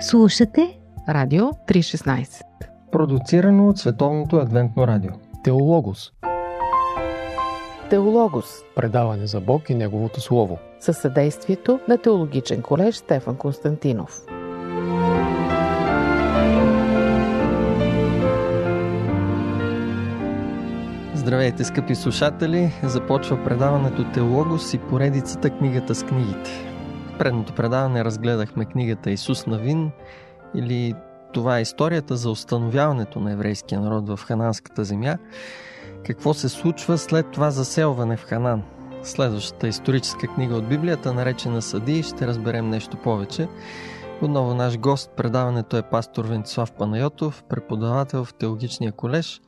Слушате Радио 316 Продуцирано от Световното адвентно радио. Теологос. Теологос. Предаване за Бог и Неговото Слово. Със съдействието на Теологичен колеж Стефан Константинов. Здравейте, скъпи слушатели! Започва предаването Теологос и поредицата Книгата с книгите. Предното предаване разгледахме книгата Исус Навин или това е историята за установяването на еврейския народ в хананската земя. Какво се случва след това заселване в Ханан? Следващата историческа книга от Библията, наречена Съди, ще разберем нещо повече. Отново наш гост предаването е пастор Венцислав Панайотов, преподавател в Теологичния колеж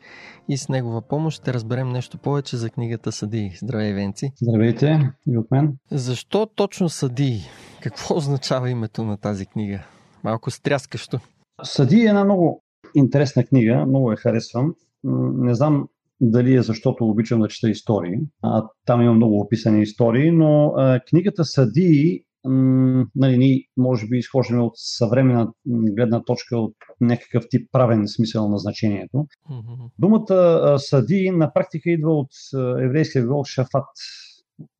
и с негова помощ ще разберем нещо повече за книгата Съдии. Здравей, Венци! Здравейте и от мен. Защо точно Съдии? Какво означава името на тази книга? Малко стряскащо. Съди е една много интересна книга, много я харесвам. Не знам дали е защото обичам да чета истории. А, там има много описани истории, но а, книгата Съди, нали, ние може би изхождаме от съвременна гледна точка от някакъв тип правен смисъл на значението. Mm-hmm. Думата Съди на практика идва от еврейския глагол шафат,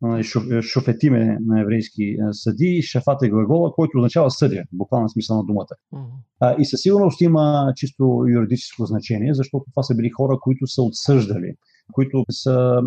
нали, шофетиме на еврейски съди, шафат е глагола, който означава съдя, буквално смисъл на думата. Mm-hmm. И със сигурност има чисто юридическо значение, защото това са били хора, които са отсъждали, които са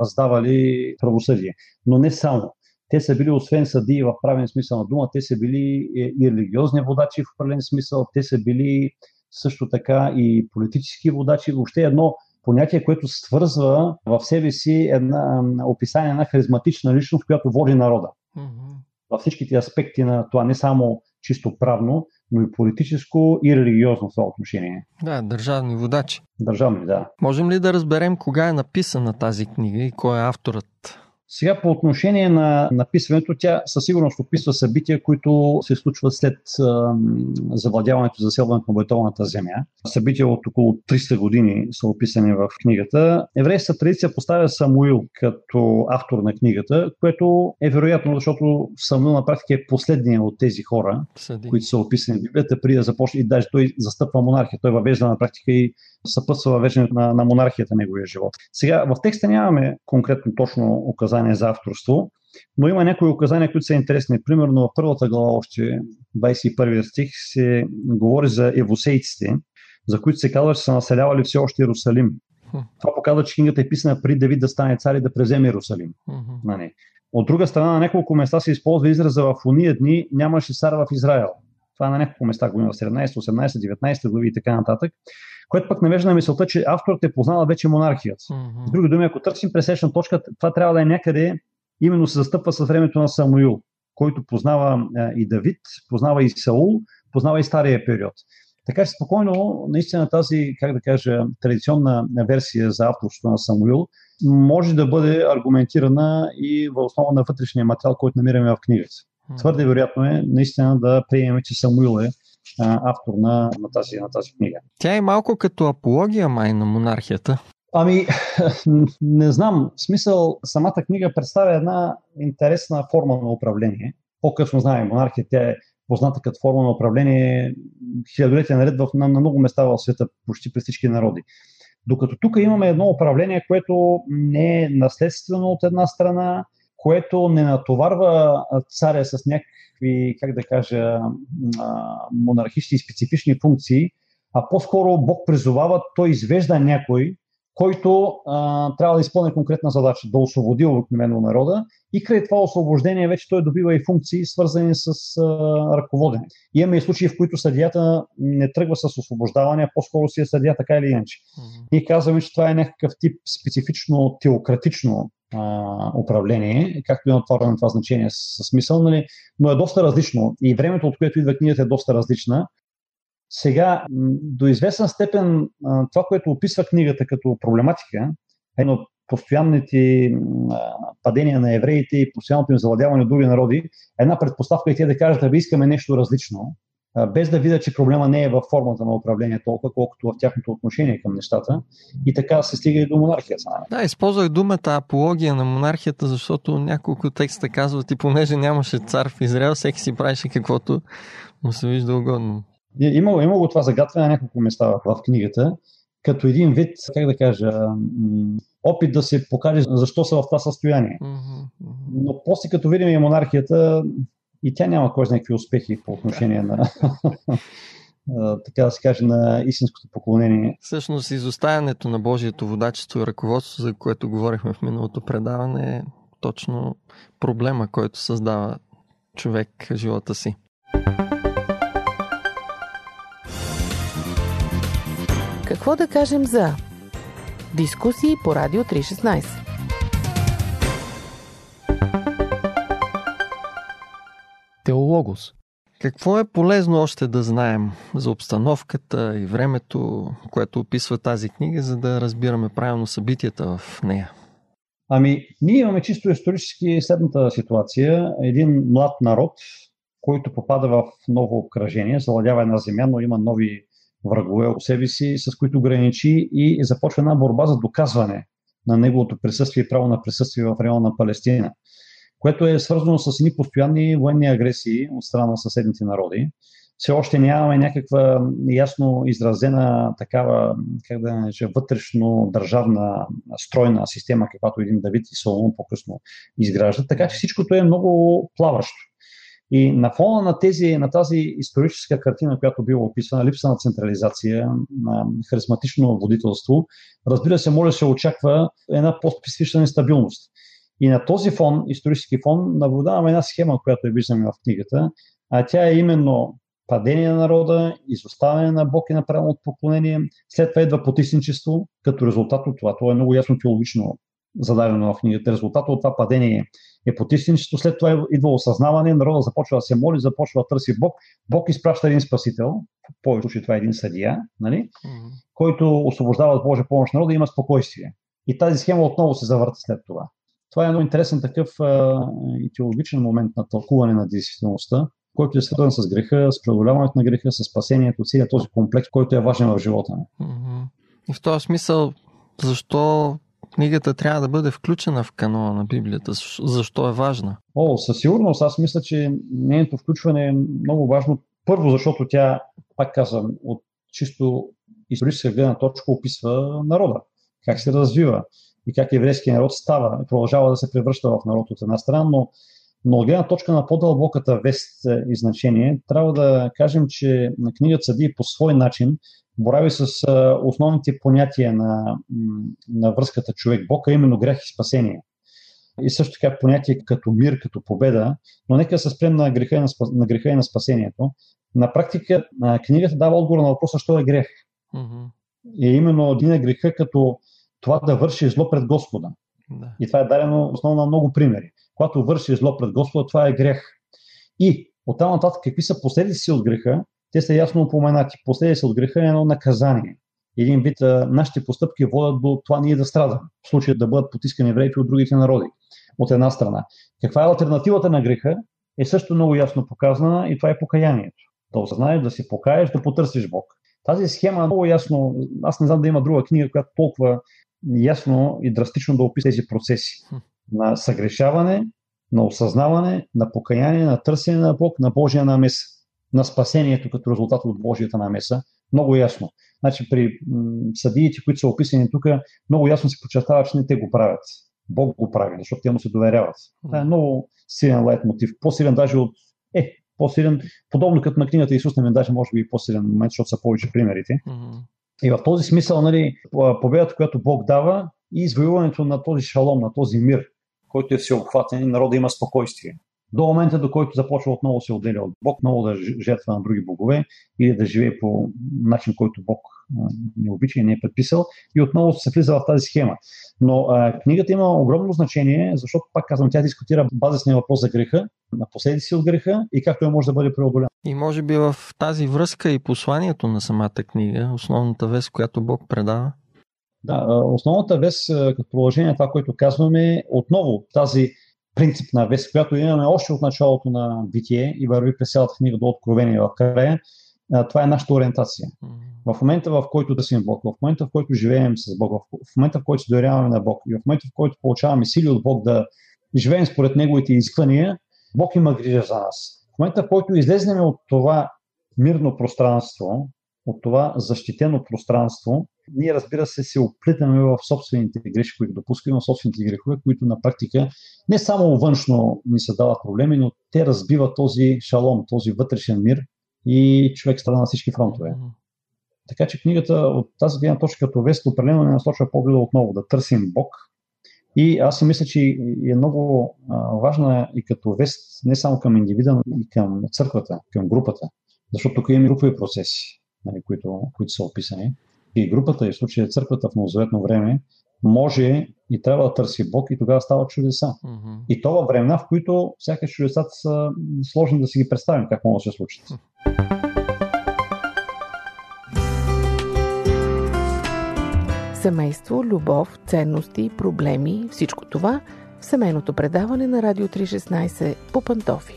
въздавали правосъдие. Но не само. Те са били, освен съдии в правен смисъл на дума, те са били и религиозни водачи в определен смисъл, те са били също така и политически водачи. Въобще едно понятие, което свързва в себе си една описание на харизматична личност, която води народа. Mm-hmm. Във всичките аспекти на това, не само чисто правно, но и политическо и религиозно в това отношение. Да, държавни водачи. Държавни, да. Можем ли да разберем кога е написана тази книга и кой е авторът? Сега по отношение на написването, тя със сигурност описва събития, които се случват след а, завладяването, заселването на обетованата земя. Събития от около 300 години са описани в книгата. Еврейската традиция поставя Самуил като автор на книгата, което е вероятно, защото Самуил на практика е последния от тези хора, Съди. които са описани в Библията, преди да започне и даже той застъпва монархия. Той въвежда на практика и съпътства въвеждането на, на монархията на неговия живот. Сега в текста нямаме конкретно точно указание за авторство, но има някои указания, които са интересни. Примерно в първата глава, още 21 стих, се говори за евусейците, за които се казва, че са населявали все още Иерусалим. Това показва, че книгата е писана при Давид да стане цар и да преземе Иерусалим. Mm-hmm. От друга страна, на няколко места се използва израза в уния дни нямаше цар в Израел. Това е на няколко места, година 17, 18, 19 глави и така нататък което пък навежда на мисълта, че авторът е познала вече монархията. Mm-hmm. С други думи, ако търсим пресечна точка, това трябва да е някъде, именно се застъпва с времето на Самуил, който познава и Давид, познава и Саул, познава и стария период. Така че спокойно, наистина тази, как да кажа, традиционна версия за авторството на Самуил може да бъде аргументирана и в основа на вътрешния материал, който намираме в книгата. Твърде вероятно е наистина да приемем, че Самуил е автор на, на, тази, на тази книга. Тя е малко като апология май на монархията. Ами, не знам. В смисъл, самата книга представя една интересна форма на управление. По-късно знаем, монархия тя е позната като форма на управление хилядолетия наред в, на, на много места в света, почти при всички народи. Докато тук имаме едно управление, което не е наследствено от една страна, което не натоварва царя с някакви, как да кажа, монархични и специфични функции, а по-скоро Бог призовава, той извежда някой, който а, трябва да изпълни конкретна задача, да освободи обикновено народа и край това освобождение вече той добива и функции, свързани с а, ръководене. И имаме и случаи, в които съдията не тръгва с освобождаване, а по-скоро си е съдия така или иначе. Mm-hmm. Ние казваме, че това е някакъв тип специфично теократично а, управление, както и на това, значение със смисъл, нали? но е доста различно. И времето, от което идва книгата, е доста различна. Сега, до известна степен, това, което описва книгата като проблематика, е едно постоянните падения на евреите и постоянното им завладяване от други народи, една предпоставка е те да кажат, да искаме нещо различно, без да видя, че проблема не е в формата на управление толкова, колкото в тяхното отношение към нещата. И така се стига и до монархията. Да, използвах думата апология на монархията, защото няколко текста казват и понеже нямаше цар в Израел, всеки си правеше каквото му се вижда угодно. Има, има го това загатване на няколко места в книгата, като един вид, как да кажа, опит да се покаже защо са в това състояние. Но после като видим и монархията, и тя няма кой знае какви успехи по отношение на така да се каже, на истинското поклонение. Всъщност, изоставянето на Божието водачество и ръководство, за което говорихме в миналото предаване, е точно проблема, който създава човек живота си. Какво да кажем за дискусии по Радио 316? Теологос. Какво е полезно още да знаем за обстановката и времето, което описва тази книга, за да разбираме правилно събитията в нея? Ами, ние имаме чисто исторически следната ситуация. Един млад народ, който попада в ново обкръжение, завладява една земя, но има нови врагове у себе си, с които граничи и започва една борба за доказване на неговото присъствие и право на присъствие в района на Палестина, което е свързано с едни постоянни военни агресии от страна на съседните народи. Все още нямаме някаква ясно изразена такава, как да нареча, вътрешно държавна стройна система, каквато един Давид и Соломон по-късно изграждат. Така че всичкото е много плаващо. И на фона на, тези, на тази историческа картина, която била описана, липса на централизация, на харизматично водителство, разбира се, може да се очаква една по-специфична нестабилност. И на този фон, исторически фон, наблюдаваме една схема, която е виждаме в книгата, а тя е именно падение на народа, изоставяне на Бог и на правилното поклонение, след това идва потисничество, като резултат от това. Това е много ясно теологично зададено в книгата. Резултатът от това падение е потисничество, след това идва осъзнаване, народа започва да се моли, започва да търси Бог. Бог изпраща един спасител, в повече случаи това е един съдия, нали? Който освобождава от Божия помощ народа и има спокойствие. И тази схема отново се завърта след това. Това е много интересен такъв а, и теологичен момент на тълкуване на действителността, който е свързан с греха, с преодоляването на греха, с спасението, целият този комплекс, който е важен в живота ни. И в този смисъл, защо книгата трябва да бъде включена в канона на Библията? Защо е важна? О, със сигурност. Аз мисля, че нейното включване е много важно. Първо, защото тя, пак казвам, от чисто историческа гледна точка описва народа. Как се развива и как еврейският народ става и продължава да се превръща в народ от една страна, но, но от гледна точка на по-дълбоката вест и значение, трябва да кажем, че книгата съди по свой начин борави с основните понятия на, на връзката човек-Бог, а именно грех и спасение. И също така понятие като мир, като победа, но нека се спрем на греха и на, на, греха и на спасението. На практика книгата дава отговор на въпроса, що е грех. Mm-hmm. И именно един е греха като това да върши зло пред Господа. Да. И това е дадено основно на много примери. Когато върши зло пред Господа, това е грех. И оттам нататък какви са последици от греха, те са ясно упоменати. Последици от греха е едно наказание. Един вид нашите постъпки водят до това ние да страдаме. В случая да бъдат потискани евреите от другите народи. От една страна. Каква е альтернативата на греха? Е също много ясно показана и това е покаянието. Да осъзнаеш, да се покаеш, да потърсиш Бог. Тази схема е много ясно. Аз не знам да има друга книга, която толкова ясно и драстично да опише тези процеси на съгрешаване, на осъзнаване, на покаяние, на търсене на Бог, на Божия намеса на спасението като резултат от Божията намеса. Много ясно. Значи при съдиите, които са описани тук, много ясно се подчертава, че не те го правят. Бог го прави, защото те му се доверяват. Това е много силен лайт мотив. По-силен даже от... Е, по-силен, подобно като на книгата Исус на даже може би и по-силен момент, защото са повече примерите. Mm-hmm. И в този смисъл, нали, победата, която Бог дава и извоюването на този шалом, на този мир, който е всеобхватен и народа има спокойствие до момента, до който започва отново се отделя от Бог, много да жертва на други богове или да живее по начин, който Бог не обича и не е предписал и отново се влиза в тази схема. Но а, книгата има огромно значение, защото, пак казвам, тя дискутира базисния въпрос за греха, на последици от греха и как той може да бъде преодолян. И може би в тази връзка и посланието на самата книга, основната вест, която Бог предава. Да, основната вест, като продължение на това, което казваме, отново тази принципна вест, която имаме още от началото на битие и върви през цялата книга до откровение в края, това е нашата ориентация. В момента, в който търсим Бог, в момента, в който живеем с Бог, в момента, в който се доверяваме на Бог и в момента, в който получаваме сили от Бог да живеем според Неговите изисквания, Бог има грижа за нас. В момента, в който излезнем от това мирно пространство, от това защитено пространство, ние разбира се се оплитаме в собствените грешки, които допускаме, в собствените грехове, които на практика не само външно ни се дават проблеми, но те разбиват този шалом, този вътрешен мир и човек страда на всички фронтове. Така че книгата от тази гледна точка като вест определено не насочва погледа отново да търсим Бог. И аз си мисля, че е много важна и като вест не само към индивида, но и към църквата, към групата. Защото тук има групови процеси, нали, които, които са описани. И групата, и в случая църквата в новозаветно време, може и трябва да търси Бог и тогава става чудеса. Mm-hmm. И то във времена, в които всяка чудесата са сложни да си ги представим как могат да се случат. Семейство, любов, ценности, проблеми, всичко това в семейното предаване на Радио 316 по Пантофи.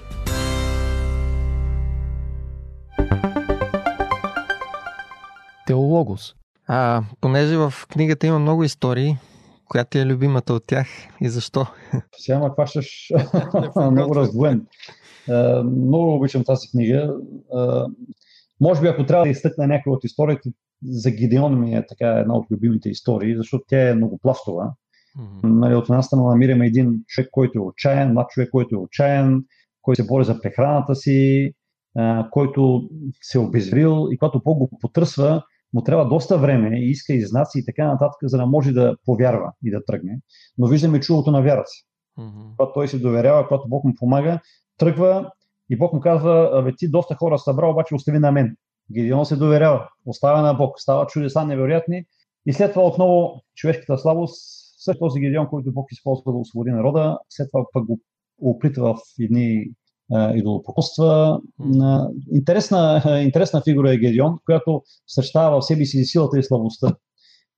Теологос. А, понеже в книгата има много истории, коя ти е любимата от тях и защо? Сега ме хващаш много раздвоен. Много обичам тази книга. Може би ако трябва да изтъкна някоя от историите, за Гидеон ми е така една от любимите истории, защото тя е многопластова. Mm-hmm. Нали, от една страна намираме един човек, който е отчаян, млад човек, който е отчаян, който се бори за прехраната си, а, който се е обезрил и когато Бог го потърсва, му трябва доста време, иска и знаци и така нататък, за да може да повярва и да тръгне. Но виждаме чудото на вярата. Mm-hmm. Когато той се доверява, когато Бог му помага, тръгва и Бог му казва, абе ти доста хора събрал, обаче остави на мен. Гидеон се доверява, оставя на Бог, става чудеса невероятни и след това отново човешката слабост, след този Гидеон, който Бог използва да освободи народа, след това пък го оплита в едни идолопокуства. Интересна, интересна фигура е Гедион, която същава в себе си силата и слабостта.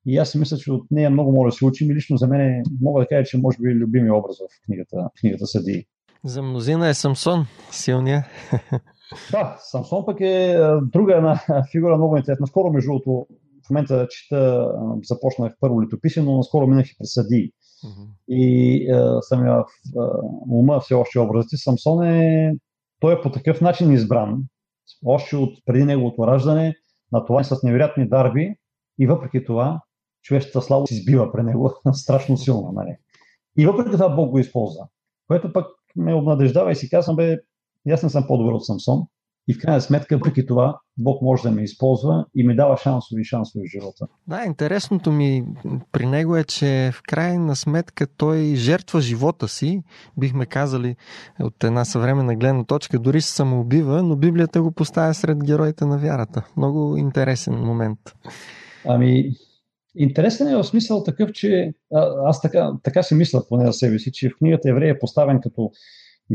И аз си мисля, че от нея много може да се учим и лично за мен мога да кажа, че може би е любими образ в книгата, книгата Съди. За мнозина е Самсон, силния. Да, Самсон пък е друга една фигура много интересна. Скоро, между другото, в момента чета, започнах първо летописие, но наскоро минах и през Съди. И а, съм в а, ума все още образите. Самсон е, той е по такъв начин избран, още от преди неговото раждане, на това с невероятни дарби и въпреки това човешката слава се избива при него страшно силно. Нали? И въпреки това Бог го използва. Което пък ме обнадеждава и си казвам, бе, аз не съм по-добър от Самсон. И в крайна сметка, въпреки това, Бог може да ме използва и ми дава шансове и шансове в живота. Да, интересното ми при него е, че в крайна сметка той жертва живота си, бихме казали от една съвременна гледна точка, дори се самоубива, но Библията го поставя сред героите на вярата. Много интересен момент. Ами, интересен е в смисъл такъв, че аз така, така си мисля поне за себе си, че в книгата Еврея е поставен като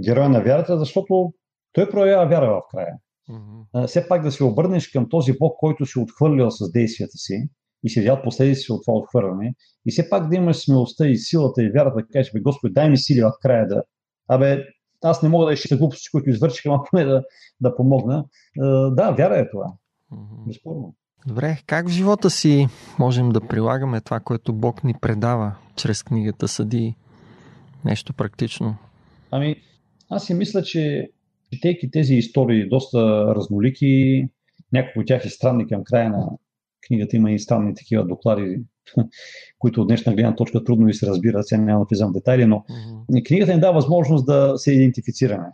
герой на вярата, защото той проявява вяра в края. Mm-hmm. Все пак да се обърнеш към този Бог, който си отхвърлил с действията си и си видял последици от това отхвърляне, и все пак да имаш смелостта и силата и вярата да кажеш, бе, Господи, дай ми сили в края да. Абе, аз не мога да изчита глупости, които извърших, ама поне да, да помогна. Да, вяра е това. Mm-hmm. Безспорно. Добре, как в живота си можем да прилагаме това, което Бог ни предава чрез книгата Съди? Нещо практично. Ами, аз си мисля, че четейки тези истории, доста разнолики, някои от тях е странни към края на книгата, има и странни такива доклади, които от днешна гледна точка трудно ви се разбират, сега няма да влизам в детайли, но mm-hmm. книгата ни дава възможност да се идентифицираме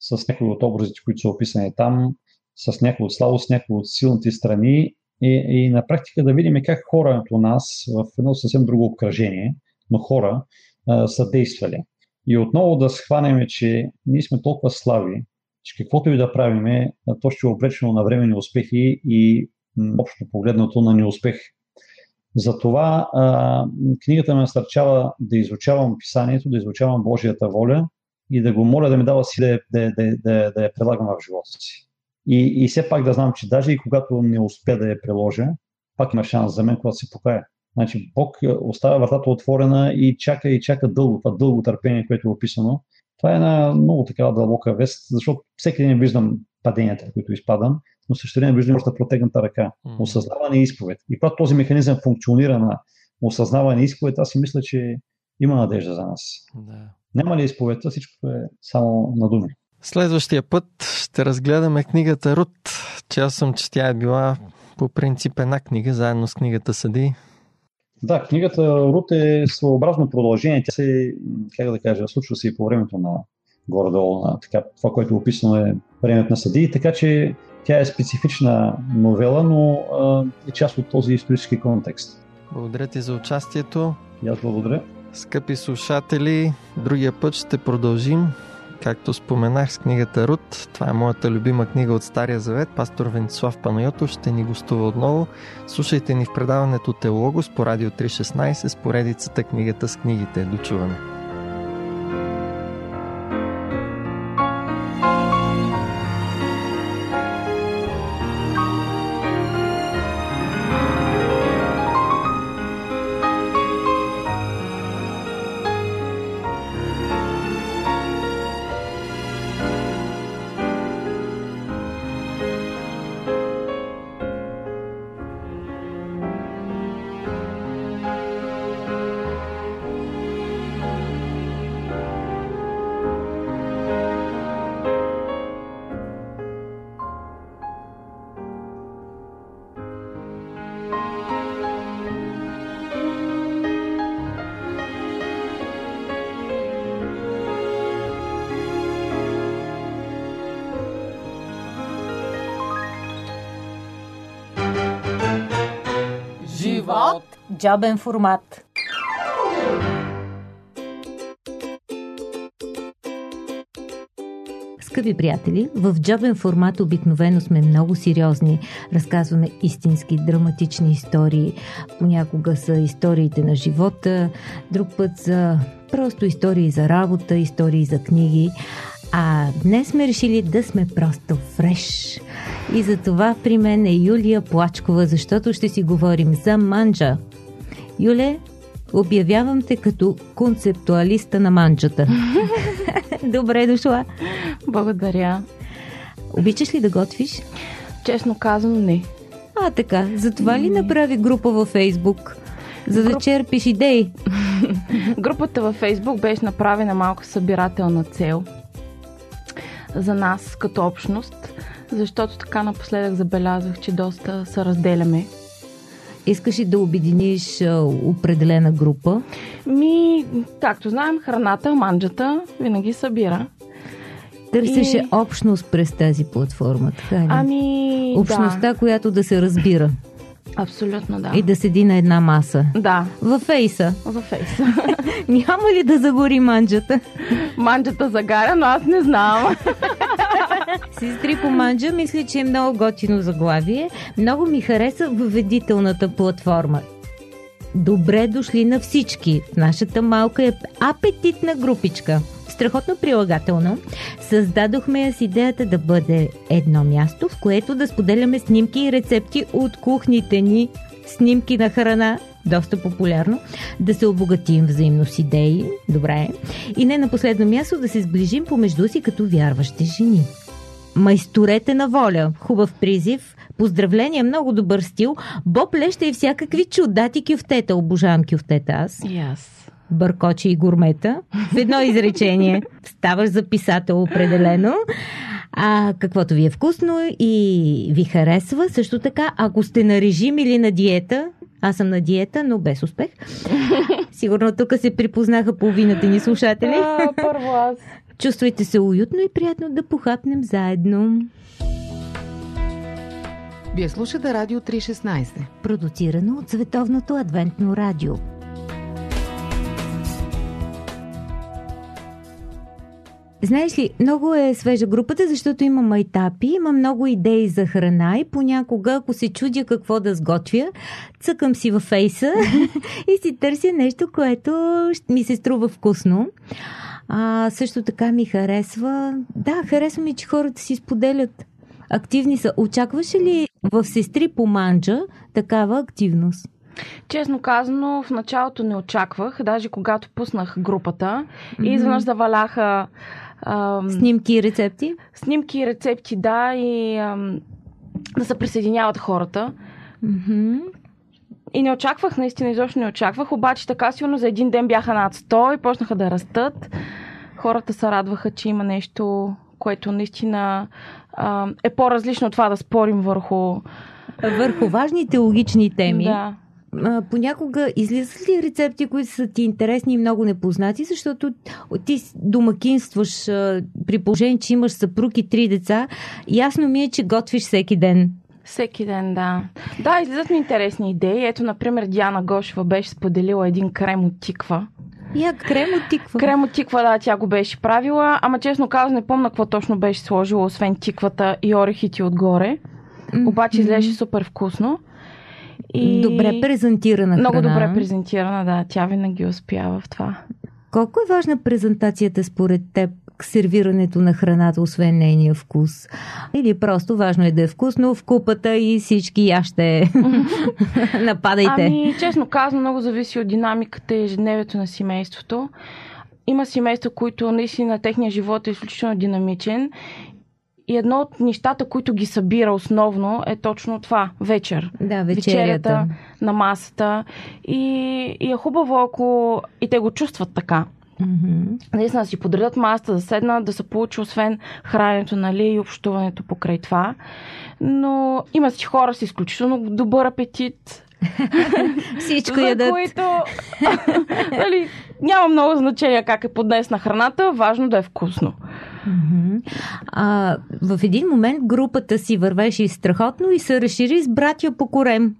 с някои от образите, които са описани там, с някои от слабост, някои от силните страни и, и на практика да видим как хора у нас в едно съвсем друго обкръжение, но хора а, са действали. И отново да схванеме, че ние сме толкова слаби, че каквото и да правиме, то ще е обречено на временни успехи и общо погледнато на неуспех. Затова а, книгата ме насърчава да изучавам писанието, да изучавам Божията воля и да го моля да ми дава си да, да, да, да, да я прилагам в живота си. И, и все пак да знам, че даже и когато не успя да я приложа, пак има шанс за мен, когато се покая. Значи Бог оставя вратата отворена и чака и чака дълго, това дълго търпение, което е описано, Това е една много такава дълбока вест, защото всеки ден виждам паденията, които изпадам, но също време виждам още протегната ръка. Осъзнаване и изповед. И когато този механизъм функционира на осъзнаване и изповед, аз си мисля, че има надежда за нас. Да. Няма ли изповедта, всичко е само на думи. Следващия път ще разгледаме книгата Рут, че аз съм, че тя е била по принцип една книга, заедно с книгата Съди. Да, книгата Рут е своеобразно продължение. Тя се, как да кажа, случва се и по времето на горе-долу на така, това, което е описано е времето на съди, така че тя е специфична новела, но а, е част от този исторически контекст. Благодаря ти за участието. И аз благодаря. Скъпи слушатели, другия път ще продължим Както споменах с книгата Рут, това е моята любима книга от Стария Завет. Пастор Венцислав Панайотов ще ни гостува отново. Слушайте ни в предаването Теологос по Радио 316 с поредицата Книгата с книгите. Дочуване! Джобен формат. Скъпи приятели, в джобен формат обикновено сме много сериозни. Разказваме истински драматични истории. Понякога са историите на живота, друг път са просто истории за работа, истории за книги. А днес сме решили да сме просто фреш. И за това при мен е Юлия Плачкова, защото ще си говорим за манджа, Юле, обявявам те като концептуалиста на манджата. Добре дошла. Благодаря. Обичаш ли да готвиш? Честно казано, не. А, така. Затова ли направи група във Фейсбук? За да Груп... черпиш идеи? Групата във Фейсбук беше направена малко събирателна цел за нас като общност, защото така напоследък забелязах, че доста се разделяме Искаш ли да обединиш определена група? Ми, както знаем, храната, манджата винаги събира. Търсеше и... общност през тази платформа, така ли? Ами, Общността, да. която да се разбира. Абсолютно, да. И да седи на една маса. Да. Във фейса. Във фейса. Няма ли да загори манджата? Манджата загаря, но аз не знам. Сестри по манджа, мисля, че е много готино заглавие. Много ми хареса въведителната платформа. Добре дошли на всички в нашата малка апетитна групичка страхотно прилагателно. Създадохме я с идеята да бъде едно място, в което да споделяме снимки и рецепти от кухните ни, снимки на храна, доста популярно, да се обогатим взаимно с идеи, добре, и не на последно място да се сближим помежду си като вярващи жени. Майсторете на воля, хубав призив, Поздравления, много добър стил. Боб леща и всякакви чудати кюфтета. Обожавам кюфтета аз. Yes бъркочи и гурмета. В едно изречение ставаш за писател определено. А каквото ви е вкусно и ви харесва, също така, ако сте на режим или на диета, аз съм на диета, но без успех. Сигурно тук се припознаха половината ни слушатели. А, първо аз. Чувствайте се уютно и приятно да похапнем заедно. Вие слушате Радио 316. Продуцирано от Световното адвентно радио. Знаеш ли, много е свежа групата, защото има майтапи, има много идеи за храна и понякога, ако се чудя какво да сготвя, цъкам си във фейса и си търся нещо, което ми се струва вкусно. А, също така ми харесва. Да, харесва ми, че хората си споделят. Активни са. Очакваше ли в сестри по манджа такава активност? Честно казано, в началото не очаквах, даже когато пуснах групата и изведнъж заваляха ам, Снимки и рецепти? снимки и рецепти, да, и ам, да се присъединяват хората. Мгм. И не очаквах, наистина изобщо не очаквах, обаче така силно за един ден бяха над 100 и почнаха да растат. Хората се радваха, че има нещо, което наистина а, е по-различно от това да спорим върху... Върху важни теологични теми. Да. А, понякога излизат ли рецепти, които са ти интересни и много непознати, защото ти домакинстваш а, при положение, че имаш съпруг и три деца. Ясно ми е, че готвиш всеки ден. Всеки ден, да. Да, излизат ми интересни идеи. Ето, например, Диана Гошева беше споделила един крем от тиква. Я крем от тиква. Крем от тиква, да, тя го беше правила, ама честно казано не помня какво точно беше сложила, освен тиквата и орехите отгоре. Обаче изглеждаше супер вкусно. И... Добре презентирана Много храна. добре презентирана, да. Тя винаги успява в това. Колко е важна презентацията според теб сервирането на храната, освен нейния вкус? Или просто важно е да е вкусно в купата и всички яще. Нападайте. Ами, честно казано, много зависи от динамиката и ежедневието на семейството. Има семейства, които наистина техния живот е изключително динамичен. И едно от нещата, които ги събира основно, е точно това вечер. Да, вечерята. вечерята на масата. И, и е хубаво, ако и те го чувстват така. Мгм. Наистина да си подредят масата, да седнат, да се получи освен храненето нали, и общуването покрай това. Но има си хора с изключително добър апетит, Всичко за ядат. които нали, няма много значение как е поднесна храната, важно да е вкусно. А, в един момент групата си вървеше страхотно и се разшири с братя по корем.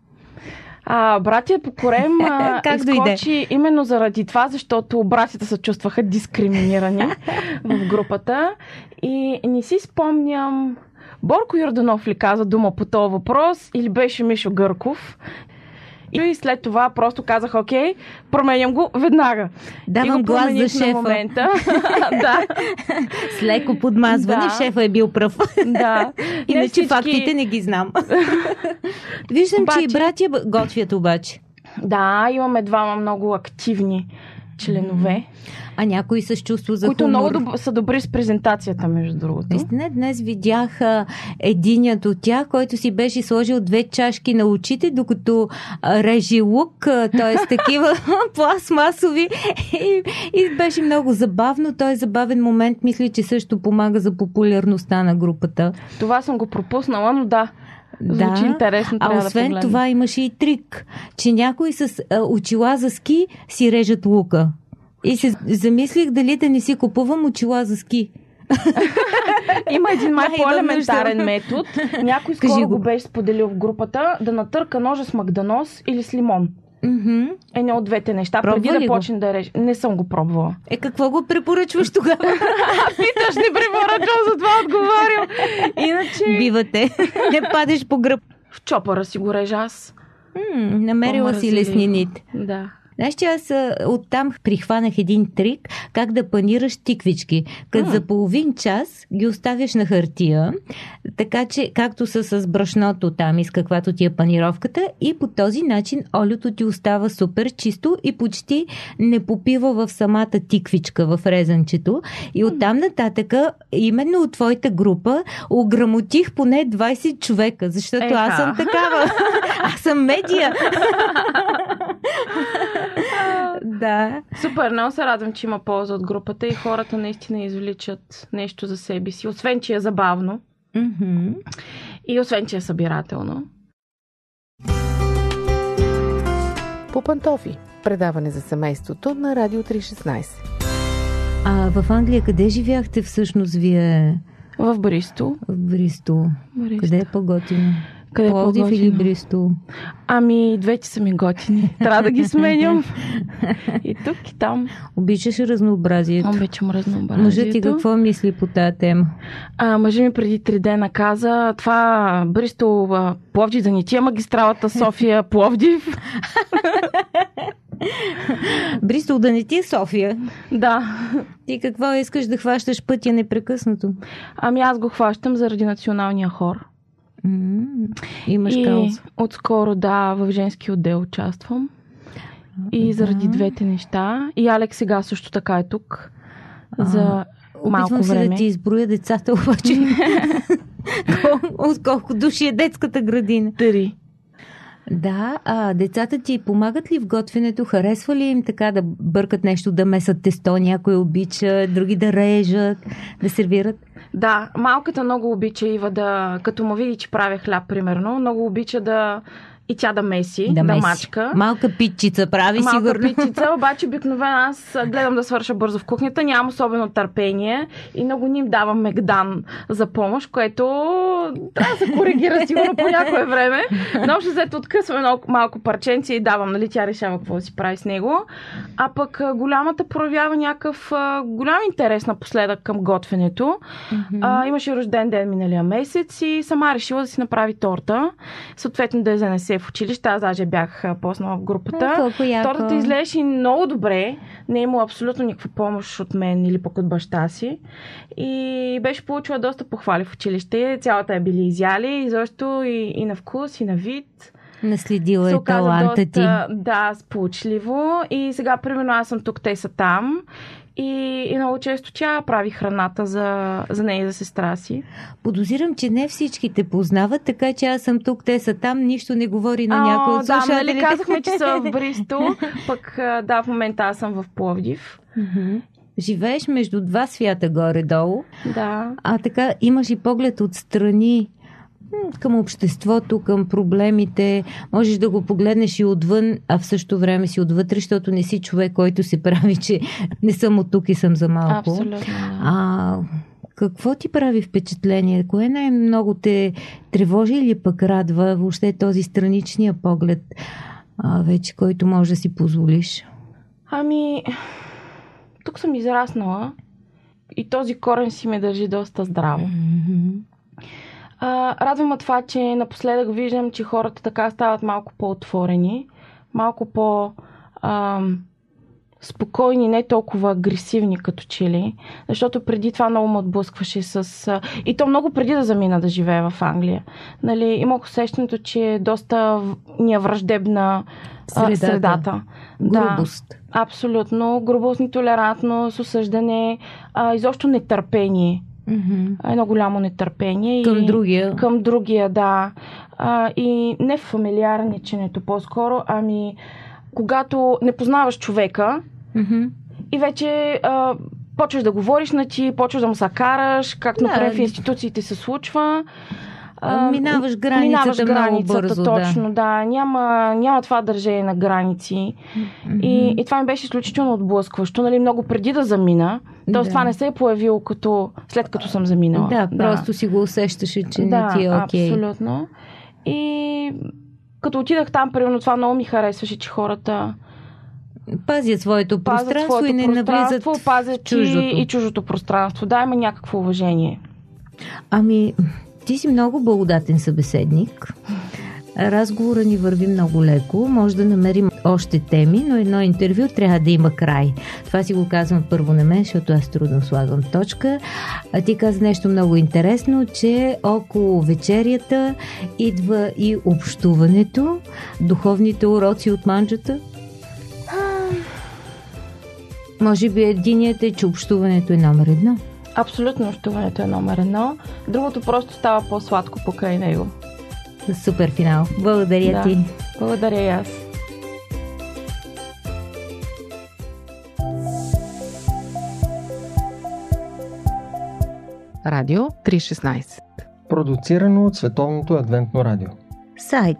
А, братя по корем Как дойде? изкочи именно заради това, защото братята се чувстваха дискриминирани в групата. И не си спомням, Борко Йорданов ли каза дума по този въпрос или беше Мишо Гърков. И след това просто казах, окей, променям го веднага. и Давам го глас за шефа. На момента. да, С леко подмазване, Да. шефа е бил пръв. да. Не Иначе всички- фактите не ги знам. Виждам, че и Обаче- братя готвят обаче. Да, имаме двама много активни членове, А някои с чувство за които хумор. много доб- са добри с презентацията, между другото. Наистина, днес видях а, единият от тях, който си беше сложил две чашки на очите, докато а, реже лук, т.е. такива пластмасови. И, и беше много забавно. Той е забавен момент. Мисля, че също помага за популярността на групата. Това съм го пропуснала, но да. Звучи Да, интересно, А да освен погледна. това имаше и трик, че някои с а, очила за ски си режат лука. И се замислих дали да не си купувам очила за ски. Има един май Да, по-елементарен метод. Някой скоро го. беше споделил в групата да натърка ножа с магданос или с лимон. Мгм. Е не от двете неща, Пробва преди да почне да реже. Не съм го пробвала. Е, какво го препоръчваш тогава? Питаш, не препоръчвам, за това отговарям. Иначе Бивате. Не падеш по гръб. в чопъра си го режа аз. М, намерила си леснините. Да. Знаеш, че аз оттам прихванах един трик как да панираш тиквички. Като за половин час ги оставяш на хартия, така че както са с брашното там и с каквато ти е панировката и по този начин олиото ти остава супер чисто и почти не попива в самата тиквичка, в резанчето. И оттам нататъка, именно от твоята група, ограмотих поне 20 човека, защото Еха. аз съм такава. аз съм медия. да. Супер, много се радвам, че има полза от групата и хората наистина извличат нещо за себе си. Освен, че е забавно Мгм. и освен, че е събирателно. По пантофи. Предаване за семейството на Радио 316. А в Англия къде живяхте всъщност вие В Бристол. в Бристол? Бристол. Къде е по-готино? Къде е Пловдив или? Бристол? Ами, двете са ми готини. Трябва да ги сменям. и тук, и там. Обичаш разнообразието. Обичам разнообразието. Мъжът ти какво мисли по тази тема? А, мъжа ми преди три дена каза, това Бристол, а, Пловдив да ни ти е магистралата София, Пловдив. Бристол да не ти е София. да. Ти какво искаш да хващаш пътя непрекъснато? Ами аз го хващам заради националния хор. Имаш и кауза. отскоро, да, в женски отдел участвам. И заради двете неща. И Алекс сега също така е тук. За малко Опитвам се време. да ти изброя децата, обаче от колко души е детската градина. Три. Да, а децата ти помагат ли в готвенето? Харесва ли им така да бъркат нещо, да месат тесто, някой обича, други да режат, да сервират? Да, малката много обича Ива да, като му види, че правя хляб, примерно, много обича да и тя да меси, да, меси. мачка. Малка питчица прави Малка сигурно. питица, обаче обикновено аз гледам да свърша бързо в кухнята, нямам особено търпение и много ни им давам мегдан за помощ, което трябва да се коригира сигурно по някое време. Но ще взето откъсвам едно малко парченце и давам, нали, тя решава какво да си прави с него. А пък голямата проявява някакъв голям интерес напоследък към готвенето. А, имаше рожден ден миналия месец и сама решила да си направи торта. Съответно да я занесе в училище. Аз даже бях поснала в групата. А, колко яко. Тортата изглеждаше много добре. Не е имала абсолютно никаква помощ от мен или пък от баща си. И беше получила доста похвали в училище. Цялата я били изяли. И защо и, и на вкус, и на вид. Наследила се е таланта ти. доста, да, сполучливо. И сега, примерно, аз съм тук, те са там. И, и много често тя прави храната за, за нея и за сестра си. Подозирам, че не всички те познават, така че аз съм тук, те са там, нищо не говори на някой от да, нали слушателите. казахме, че са в Бристол, пък да, в момента аз съм в Пловдив. Живееш между два свята горе-долу, Да. а така имаш и поглед отстрани към обществото, към проблемите. Можеш да го погледнеш и отвън, а в същото време си отвътре, защото не си човек, който се прави, че не съм от тук и съм за малко. Абсолютно. А какво ти прави впечатление? Кое най-много те тревожи или пък радва въобще този страничния поглед, а, вече, който може да си позволиш? Ами, тук съм израснала и този корен си ме държи доста здраво. А, радва ме това, че напоследък виждам, че хората така стават малко по-отворени, малко по- ам, спокойни, не толкова агресивни като че ли. Защото преди това много ме отблъскваше с... И то много преди да замина да живея в Англия. Нали, имах усещането, че е доста ни е враждебна Средата. средата. Грубост. Да, абсолютно. Грубост, нетолерантност, осъждане, а, изобщо нетърпение. Мгм. Едно голямо нетърпение. Към и... другия. Към другия, да. А, и не фамилиарниченето по-скоро, ами когато не познаваш човека Мгм. и вече а, почваш да говориш на ти, почваш да му се караш, както Да. например в институциите се случва. А, минаваш границата минаваш много границата, бързо. точно, да. Няма, няма това държение на граници. Да. И, и това ми беше изключително отблъскващо, нали, много преди да замина. Тоест Да. това не се е появило като, след като съм заминала. Да, просто си го усещаше, че да, не ти е окей. абсолютно. И като отидах там, примерно това много ми харесваше, че хората Пазят своето пазят пространство своето и не навлизат пространство, в пазят чуждото. И, и чуждото пространство. Да, има някакво уважение. Ами, ти си много благодатен събеседник. Разговора ни върви много леко. Може да намерим още теми, но едно интервю трябва да има край. Това си го казвам първо на мен, защото аз трудно слагам точка. А ти каза нещо много интересно, че около вечерята идва и общуването, духовните уроци от манджата. Може би единият е, че общуването е номер едно. Абсолютно общуването е номер едно. Другото просто става по-сладко покрай него. Супер финал. Благодаря Да. ти. Благодаря и аз. Радио 316. Продуцирано от Световното адвентно радио. Сайт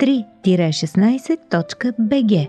3-16.bg